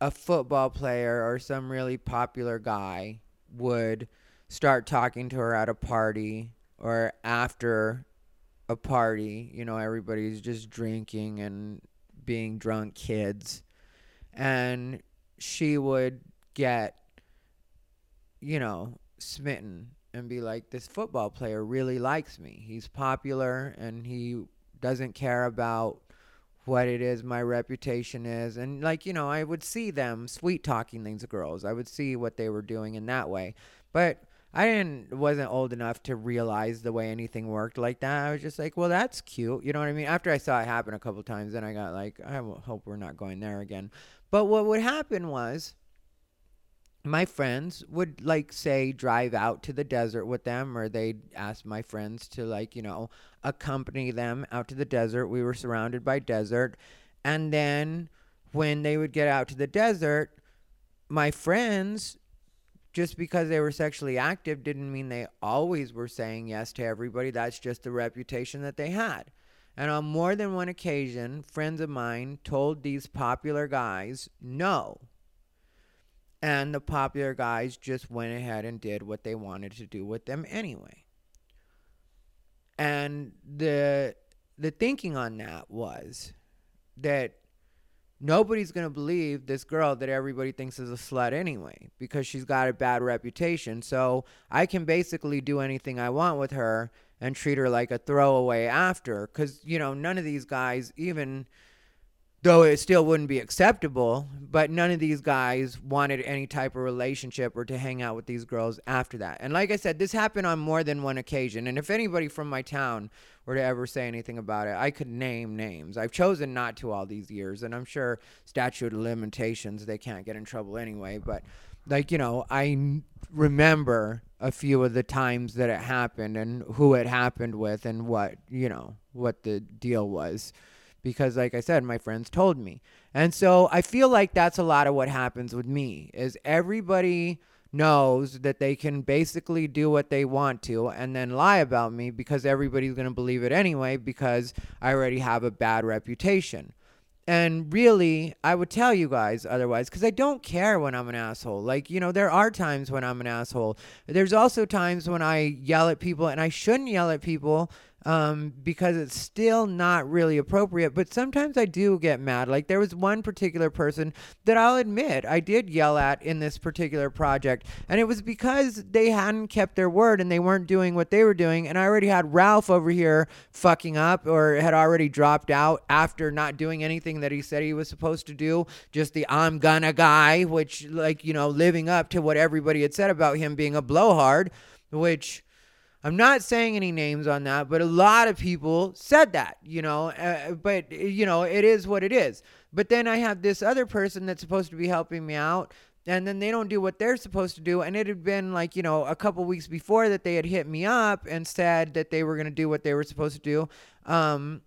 a football player or some really popular guy would start talking to her at a party or after a party, you know, everybody's just drinking and being drunk kids. And she would get, you know, smitten and be like, this football player really likes me. He's popular and he doesn't care about what it is my reputation is and like you know i would see them sweet talking these girls. I would see what they were doing in that way. But i didn't wasn't old enough to realize the way anything worked like that. I was just like well that's cute. You know what i mean? After i saw it happen a couple times then i got like i hope we're not going there again. But what would happen was my friends would like say drive out to the desert with them or they'd ask my friends to like you know accompany them out to the desert. We were surrounded by desert. And then when they would get out to the desert my friends just because they were sexually active didn't mean they always were saying yes to everybody. That's just the reputation that they had. And on more than one occasion friends of mine told these popular guys no and the popular guys just went ahead and did what they wanted to do with them anyway. And the the thinking on that was that nobody's going to believe this girl that everybody thinks is a slut anyway because she's got a bad reputation. So I can basically do anything I want with her and treat her like a throwaway after cuz you know none of these guys even though it still wouldn't be acceptable. But none of these guys wanted any type of relationship or to hang out with these girls after that. And like I said, this happened on more than one occasion. And if anybody from my town were to ever say anything about it, I could name names. I've chosen not to all these years, and I'm sure statute of limitations, they can't get in trouble anyway. But like you know, I remember a few of the times that it happened and who it happened with and what you know what the deal was because like i said my friends told me and so i feel like that's a lot of what happens with me is everybody knows that they can basically do what they want to and then lie about me because everybody's going to believe it anyway because i already have a bad reputation and really, I would tell you guys otherwise because I don't care when I'm an asshole. Like, you know, there are times when I'm an asshole. There's also times when I yell at people, and I shouldn't yell at people um, because it's still not really appropriate. But sometimes I do get mad. Like there was one particular person that I'll admit I did yell at in this particular project, and it was because they hadn't kept their word and they weren't doing what they were doing. And I already had Ralph over here fucking up or had already dropped out after not doing anything that he said he was supposed to do. Just the I'm gonna guy, which like you know living up to what everybody had said about him being a blowhard, which I'm not saying any names on that, but a lot of people said that, you know, uh, but you know, it is what it is. But then I have this other person that's supposed to be helping me out and then they don't do what they're supposed to do and it had been like, you know, a couple weeks before that they had hit me up and said that they were going to do what they were supposed to do. Um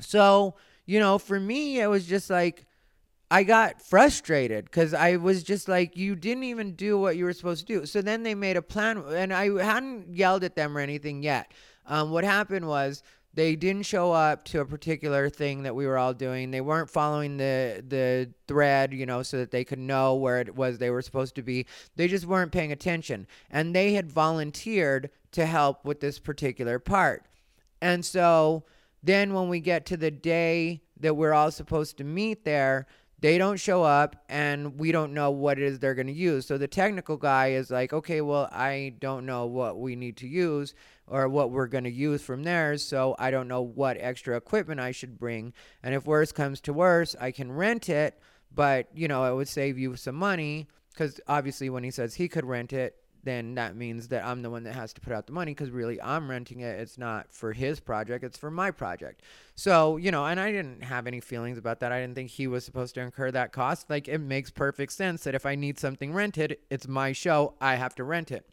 so, you know, for me it was just like I got frustrated because I was just like, you didn't even do what you were supposed to do. So then they made a plan, and I hadn't yelled at them or anything yet. Um, what happened was they didn't show up to a particular thing that we were all doing. They weren't following the the thread, you know, so that they could know where it was they were supposed to be. They just weren't paying attention, and they had volunteered to help with this particular part. And so then when we get to the day that we're all supposed to meet there they don't show up and we don't know what it is they're going to use. So the technical guy is like, okay, well, I don't know what we need to use or what we're going to use from theirs. So I don't know what extra equipment I should bring. And if worse comes to worse, I can rent it, but, you know, it would save you some money because obviously when he says he could rent it, then that means that I'm the one that has to put out the money because really I'm renting it. It's not for his project, it's for my project. So, you know, and I didn't have any feelings about that. I didn't think he was supposed to incur that cost. Like, it makes perfect sense that if I need something rented, it's my show, I have to rent it.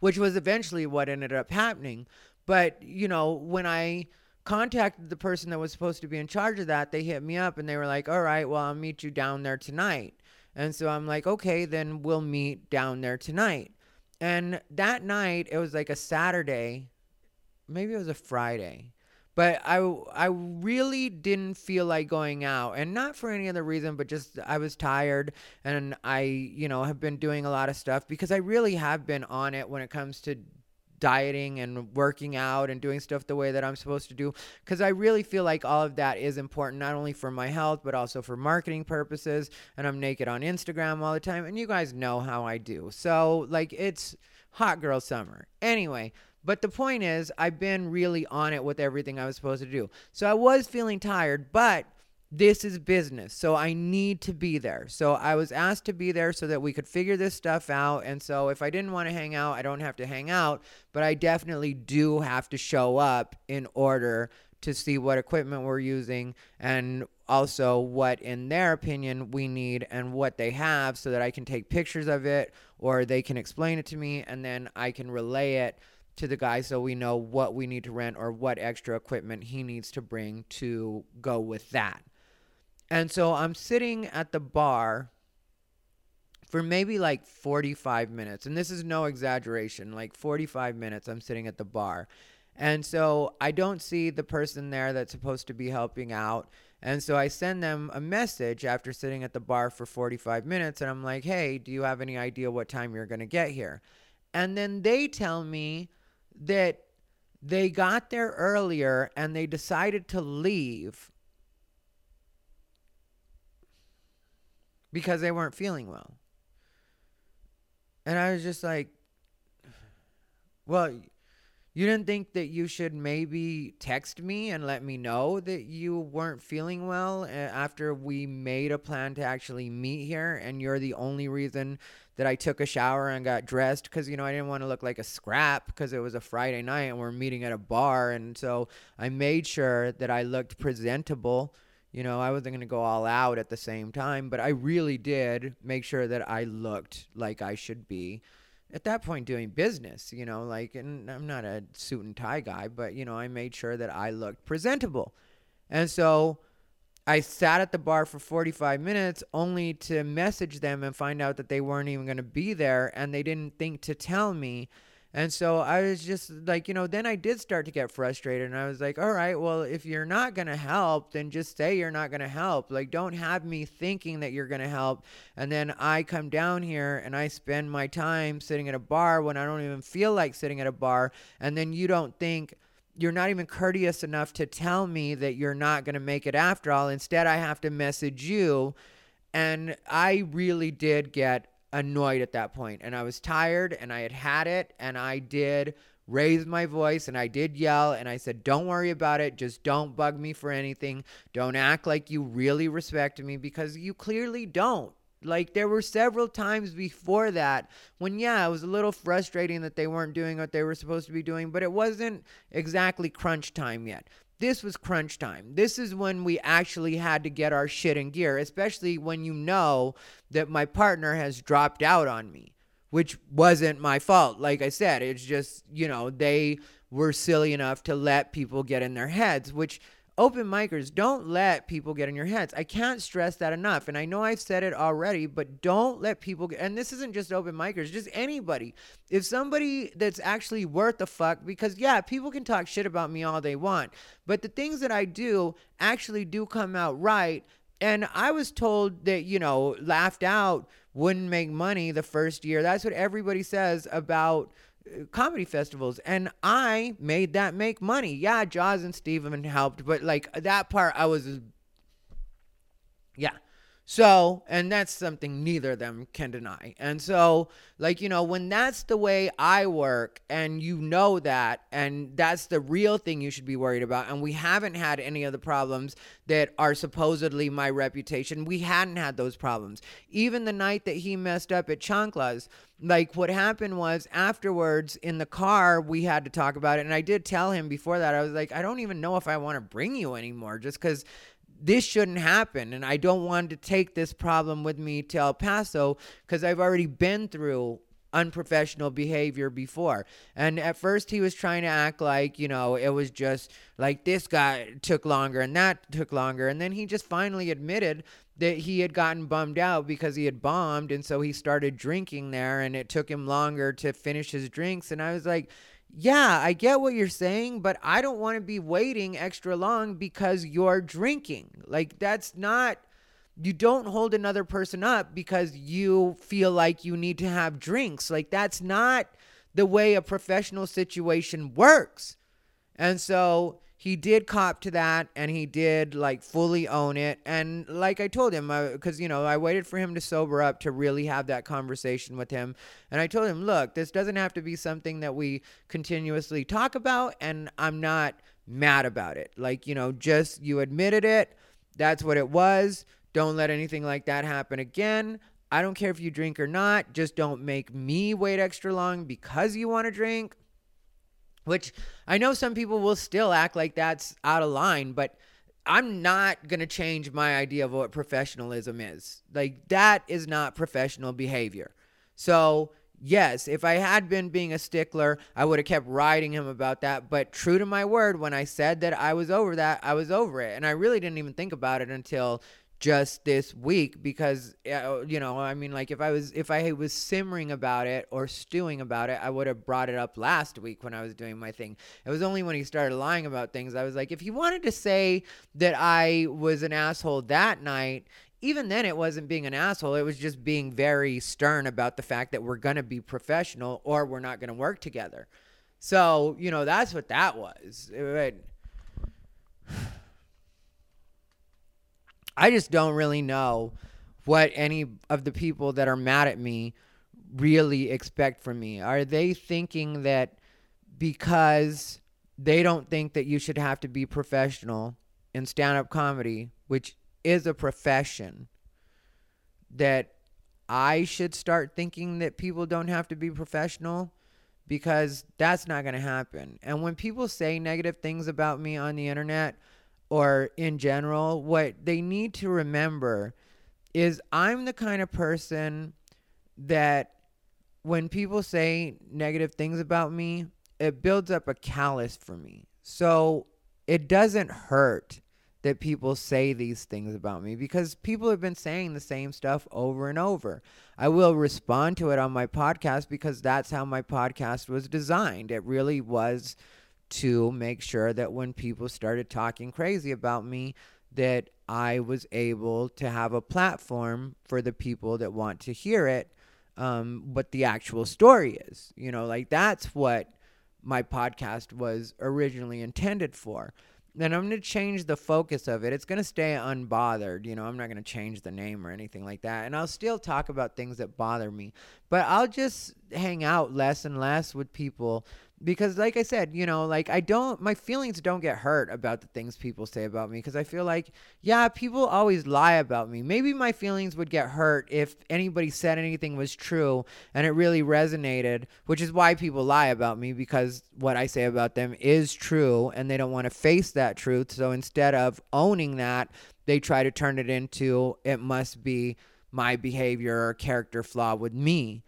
Which was eventually what ended up happening. But, you know, when I contacted the person that was supposed to be in charge of that, they hit me up and they were like, all right, well, I'll meet you down there tonight. And so I'm like, okay, then we'll meet down there tonight. And that night, it was like a Saturday, maybe it was a Friday. But I, I really didn't feel like going out, and not for any other reason, but just I was tired, and I, you know, have been doing a lot of stuff because I really have been on it when it comes to dieting and working out and doing stuff the way that I'm supposed to do because I really feel like all of that is important not only for my health but also for marketing purposes and I'm naked on Instagram all the time and you guys know how I do. So like it's hot girl summer. Anyway, but the point is I've been really on it with everything I was supposed to do. So I was feeling tired, but this is business. So I need to be there. So I was asked to be there so that we could figure this stuff out. And so if I didn't want to hang out, I don't have to hang out, but I definitely do have to show up in order to see what equipment we're using and also what in their opinion we need and what they have so that I can take pictures of it or they can explain it to me and then I can relay it to the guy so we know what we need to rent or what extra equipment he needs to bring to go with that. And so I'm sitting at the bar for maybe like 45 minutes. And this is no exaggeration, like 45 minutes I'm sitting at the bar. And so I don't see the person there that's supposed to be helping out. And so I send them a message after sitting at the bar for 45 minutes and I'm like, "Hey, do you have any idea what time you're going to get here?" And then they tell me that they got there earlier and they decided to leave because they weren't feeling well. And I was just like, well, You didn't think that you should maybe text me and let me know that you weren't feeling well uh, after we made a plan to actually meet here and you're the only reason that I took a shower and got dressed because you know I didn't want to look like a scrap because it was a Friday night and we're meeting at a bar and so I made sure that I looked presentable. You know, I wasn't going to go all out at the same time, but I really did make sure that I looked like I should be at that point doing business, you know, like, and I'm not a suit and tie guy, but, you know, I made sure that I looked presentable. And so I sat at the bar for 45 minutes only to message them and find out that they weren't even going to be there and they didn't think to tell me. And so I was just like, you know, then I did start to get frustrated. And I was like, all right, well, if you're not going to help, then just say you're not going to help. Like, don't have me thinking that you're going to help. And then I come down here and I spend my time sitting at a bar when I don't even feel like sitting at a bar. And then you don't think, you're not even courteous enough to tell me that you're not going to make it after all. Instead, I have to message you. And I really did get annoyed at that point and I was tired and I had had it and I did raise my voice and I did yell and I said, Don't worry about it. Just don't bug me for anything. Don't act like you really respect me because you clearly don't. Like there were several times before that when yeah, it was a little frustrating that they weren't doing what they were supposed to be doing, but it wasn't exactly crunch time yet. This was crunch time. This is when we actually had to get our shit in gear, especially when you know that my partner has dropped out on me, which wasn't my fault. Like I said, it's just, you know, they were silly enough to let people get in their heads, which open micers, don't let people get in your heads. I can't stress that enough. And I know I've said it already, but don't let people get, and this isn't just open micers, just anybody. If somebody that's actually worth the fuck, because yeah, people can talk shit about me all they want, but the things that I do actually do come out right. And I was told that, you know, laughed out wouldn't make money the first year. That's what everybody says about comedy festivals and I made that make money. Yeah, Jaws and Steven helped, but like that part I was yeah. So, and that's something neither of them can deny. And so, like, you know, when that's the way I work and you know that, and that's the real thing you should be worried about, and we haven't had any of the problems that are supposedly my reputation, we hadn't had those problems. Even the night that he messed up at Chanclas, like what happened was afterwards in the car we had to talk about it and i did tell him before that i was like i don't even know if i want to bring you anymore just because this shouldn't happen and i don't want to take this problem with me to el paso because i've already been through unprofessional behavior before. And at first he was trying to act like, you know, it was just like this guy took longer and that took longer. And then he just finally admitted that he had gotten bummed out because he had bombed. And so he started drinking there and it took him longer to finish his drinks. And I was like, yeah, I get what you're saying, but I don't want to be waiting extra long because you're drinking. Like, that's not, you don't hold another person up because you feel like you need to have drinks. Like, that's not the way a professional situation works. And so he did cop to that and he did like fully own it. And like i told him uh, because you know i waited for him to sober up to really have that conversation with him. And i told him look this doesn't have to be something that we continuously talk about and i'm not mad about it. Like you know just you admitted it. That's what it was. Don't let anything like that happen again. I don't care if you drink or not. Just don't make me wait extra long because you want to drink which I know some people will still act like that's out of line, but I'm not going to change my idea of what professionalism is. Like, that is not professional behavior. So, yes, if I had been being a stickler, I would have kept riding him about that. But true to my word, when I said that I was over that, I was over it. And I really didn't even think about it until just this week because uh, you know i mean like if i was if i was simmering about it or stewing about it i would have brought it up last week when i was doing my thing. It was only when he started lying about things i was like if he wanted to say that i was an asshole that night even then it wasn't being an asshole. It was just being very stern about the fact that we're going to be professional or we're not going to work together. So you know that's what that was. It, I just don't really know what any of the people that are mad at me really expect from me. Are they thinking that because they don't think that you should have to be professional in stand up comedy, which is a profession, that I should start thinking that people don't have to be professional because that's not going to happen. And when people say negative things about me on the internet or in general, what they need to remember is I'm the kind of person that when people say negative things about me, it builds up a callus for me. So it doesn't hurt that people say these things about me because people have been saying the same stuff over and over. I will respond to it on my podcast because that's how my podcast was designed. It really was to make sure that when people started talking crazy about me that I was able to have a platform for the people that want to hear it um, what the actual story is. You know, like that's what my podcast was originally intended for. Then I'm going to change the focus of it. It's going to stay unbothered. You know, I'm not going to change the name or anything like that. And I'll still talk about things that bother me. But I'll just hang out less and less with people because like i said you know like i don't my feelings don't get hurt about the things people say about me because i feel like yeah people always lie about me. Maybe my feelings would get hurt if anybody said anything was true and it really resonated which is why people lie about me because what i say about them is true and they don't want to face that truth. So instead of owning that they try to turn it into it must be my behavior or character flaw with me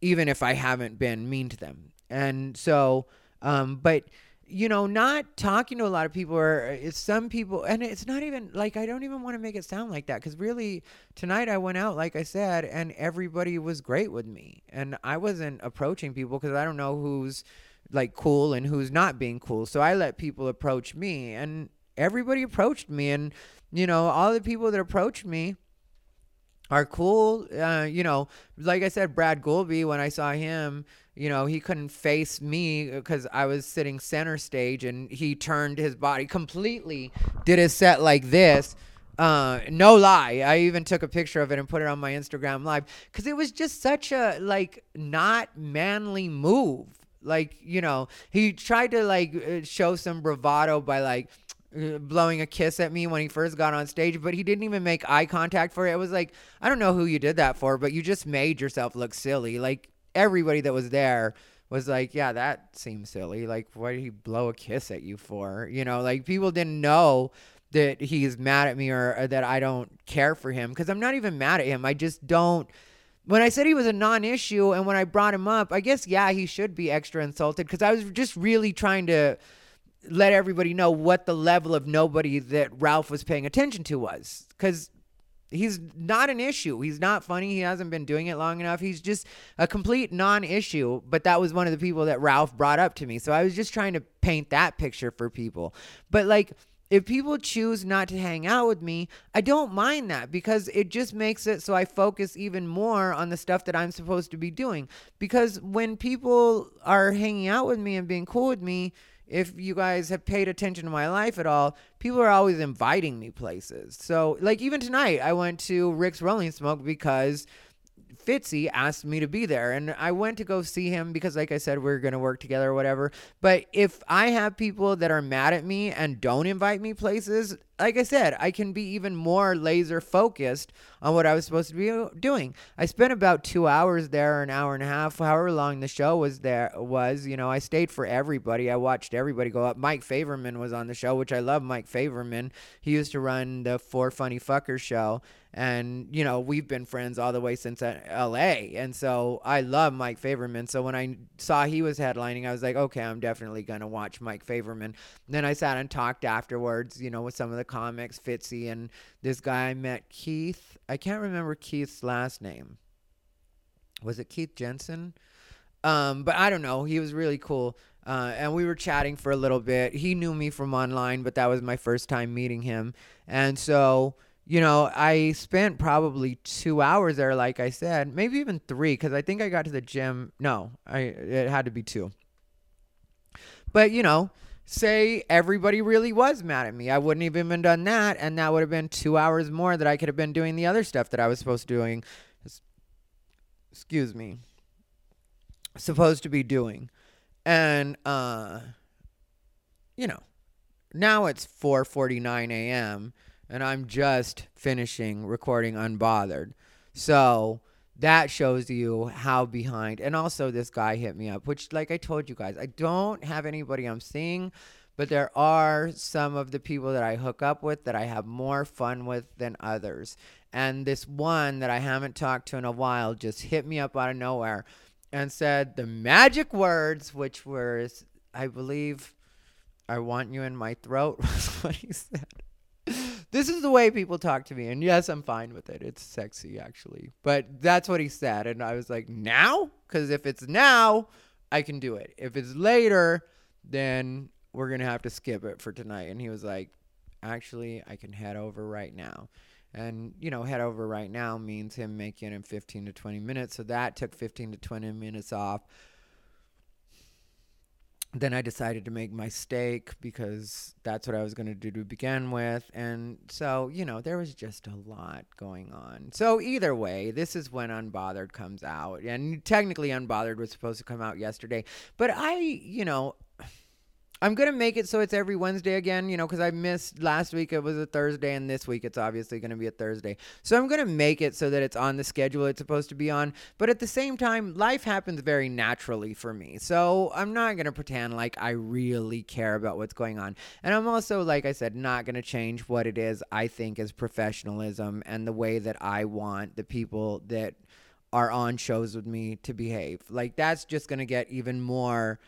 even if i haven't been mean to them and so, um, but you know, not talking to a lot of people or uh, some people, and it's not even like I don't even want to make it sound like that because really tonight I went out, like I said, and everybody was great with me, and I wasn't approaching people because I don't know who's like cool and who's not being cool. So I let people approach me, and everybody approached me, and you know, all the people that approached me are cool. Uh, you know, like I said, Brad Goulby, when I saw him, you know, he couldn't face me because I was sitting center stage and he turned his body completely, did his set like this. Uh, no lie. I even took a picture of it and put it on my Instagram live because it was just such a like not manly move. Like, you know, he tried to like uh, show some bravado by like, uh, blowing a kiss at me when he first got on stage, but he didn't even make eye contact for it. It was like, I don't know who you did that for, but you just made yourself look silly. Like everybody that was there was like, yeah, that seems silly. Like, why did he blow a kiss at you for? You know, like people didn't know that he's mad at me or, or that I don't care for him because I'm not even mad at him. I just don't. When I said he was a non issue and when I brought him up, I guess, yeah, he should be extra insulted because I was just really trying to let everybody know what the level of nobody that Ralph was paying attention to was. Because he's not an issue. He's not funny. He hasn't been doing it long enough. He's just a complete non issue. But that was one of the people that Ralph brought up to me. So I was just trying to paint that picture for people. But like, if people choose not to hang out with me, I don't mind that because it just makes it so I focus even more on the stuff that I'm supposed to be doing. Because when people are hanging out with me and being cool with me, if you guys have paid attention to my life at all, people are always inviting me places. So, like even tonight, I went to Rick's Rolling Smoke because Fitzy asked me to be there, and I went to go see him because, like I said, we are gonna work together or whatever. But if I have people that are mad at me and don't invite me places, like I said, I can be even more laser focused on what I was supposed to be doing. I spent about two hours there, an hour and a half, however long the show was there was. You know, I stayed for everybody. I watched everybody go up. Mike Faverman was on the show, which I love. Mike Faverman. He used to run the Four Funny Fuckers show and you know we've been friends all the way since LA and so I love Mike Faverman so when I saw he was headlining I was like okay I'm definitely going to watch Mike Faverman and then I sat and talked afterwards you know with some of the comics Fitzy and this guy I met Keith I can't remember Keith's last name was it Keith Jensen um, but I don't know he was really cool uh, and we were chatting for a little bit he knew me from online but that was my first time meeting him and so you know, I spent probably two hours there, like I said, maybe even three, because I think I got to the gym. No, I it had to be two. But you know, say everybody really was mad at me, I wouldn't even have done that, and that would have been two hours more that I could have been doing the other stuff that I was supposed to doing. Excuse me. Supposed to be doing. And uh you know, now it's 4:49 a.m. and I'm just finishing recording unbothered. So that shows you how behind. And also this guy hit me up, which like I told you guys, I don't have anybody I'm seeing, but there are some of the people that I hook up with that I have more fun with than others. And this one that I haven't talked to in a while just hit me up out of nowhere and said the magic words, which were, I believe, I want you in my throat, was what he said. This is the way people talk to me. And yes, I'm fine with it. It's sexy, actually. But that's what he said. And I was like, now? Because if it's now, I can do it. If it's later, then we're going to have to skip it for tonight. And he was like, actually, I can head over right now. And, you know, head over right now means him making it in 15 to 20 minutes. So that took 15 to 20 minutes off. Then I decided to make my steak because that's what I was going to do to begin with. And so, you know, there was just a lot going on. So, either way, this is when Unbothered comes out. And technically, Unbothered was supposed to come out yesterday. But I, you know, I'm gonna make it so it's every Wednesday again, you know, because I missed last week. It was a Thursday, and this week it's obviously gonna be a Thursday. So I'm gonna make it so that it's on the schedule it's supposed to be on. But at the same time, life happens very naturally for me, so I'm not gonna pretend like I really care about what's going on. And I'm also, like I said, not gonna change what it is I think is professionalism and the way that I want the people that are on shows with me to behave. Like that's just gonna get even more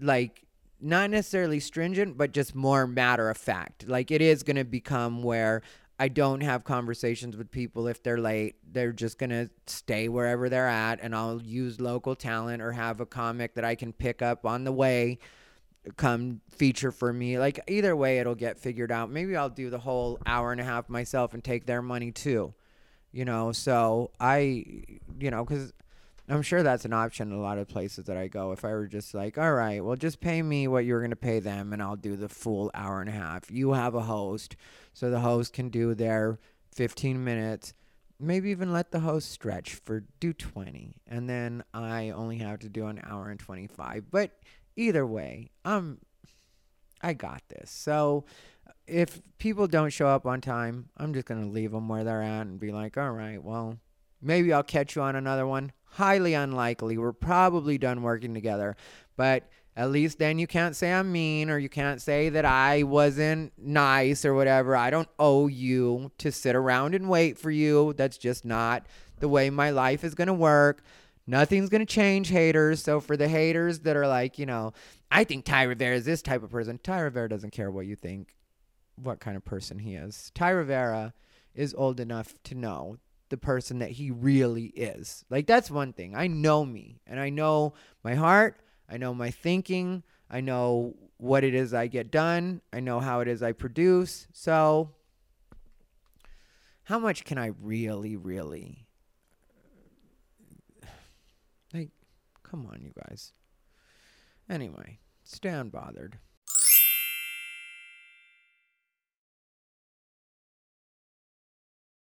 like not necessarily stringent, but just more matter of fact. Like it is going to become where I don't have conversations with people if they're late. They're just going to stay wherever they're at, and I'll use local talent or have a comic that I can pick up on the way come feature for me. Like either way, it'll get figured out. Maybe I'll do the whole hour and a half myself and take their money too. You know, so I, you know, because I'm sure that's an option in a lot of places that I go. If I were just like, all right, well, just pay me what you're going to pay them, and I'll do the full hour and a half. You have a host, so the host can do their 15 minutes. Maybe even let the host stretch for do 20, and then I only have to do an hour and 25. But either way, um, I got this. So if people don't show up on time, I'm just going to leave them where they're at and be like, all right, well, maybe I'll catch you on another one highly unlikely. We're probably done working together. But at least then you can't say I'm mean or you can't say that I wasn't nice or whatever. I don't owe you to sit around and wait for you. That's just not the way my life is going to work. Nothing's going to change haters. So for the haters that are like, you know, I think Ty Rivera is this type of person, Ty Rivera doesn't care what you think, what kind of person he is. Ty Rivera is old enough to know the person that he really is. Like that's one thing. I know me and I know my heart, I know my thinking, I know what it is I get done, I know how it is I produce. So how much can I really really like come on you guys. Anyway, stay unbothered.